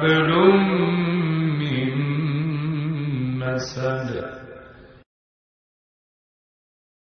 حبل من مسد.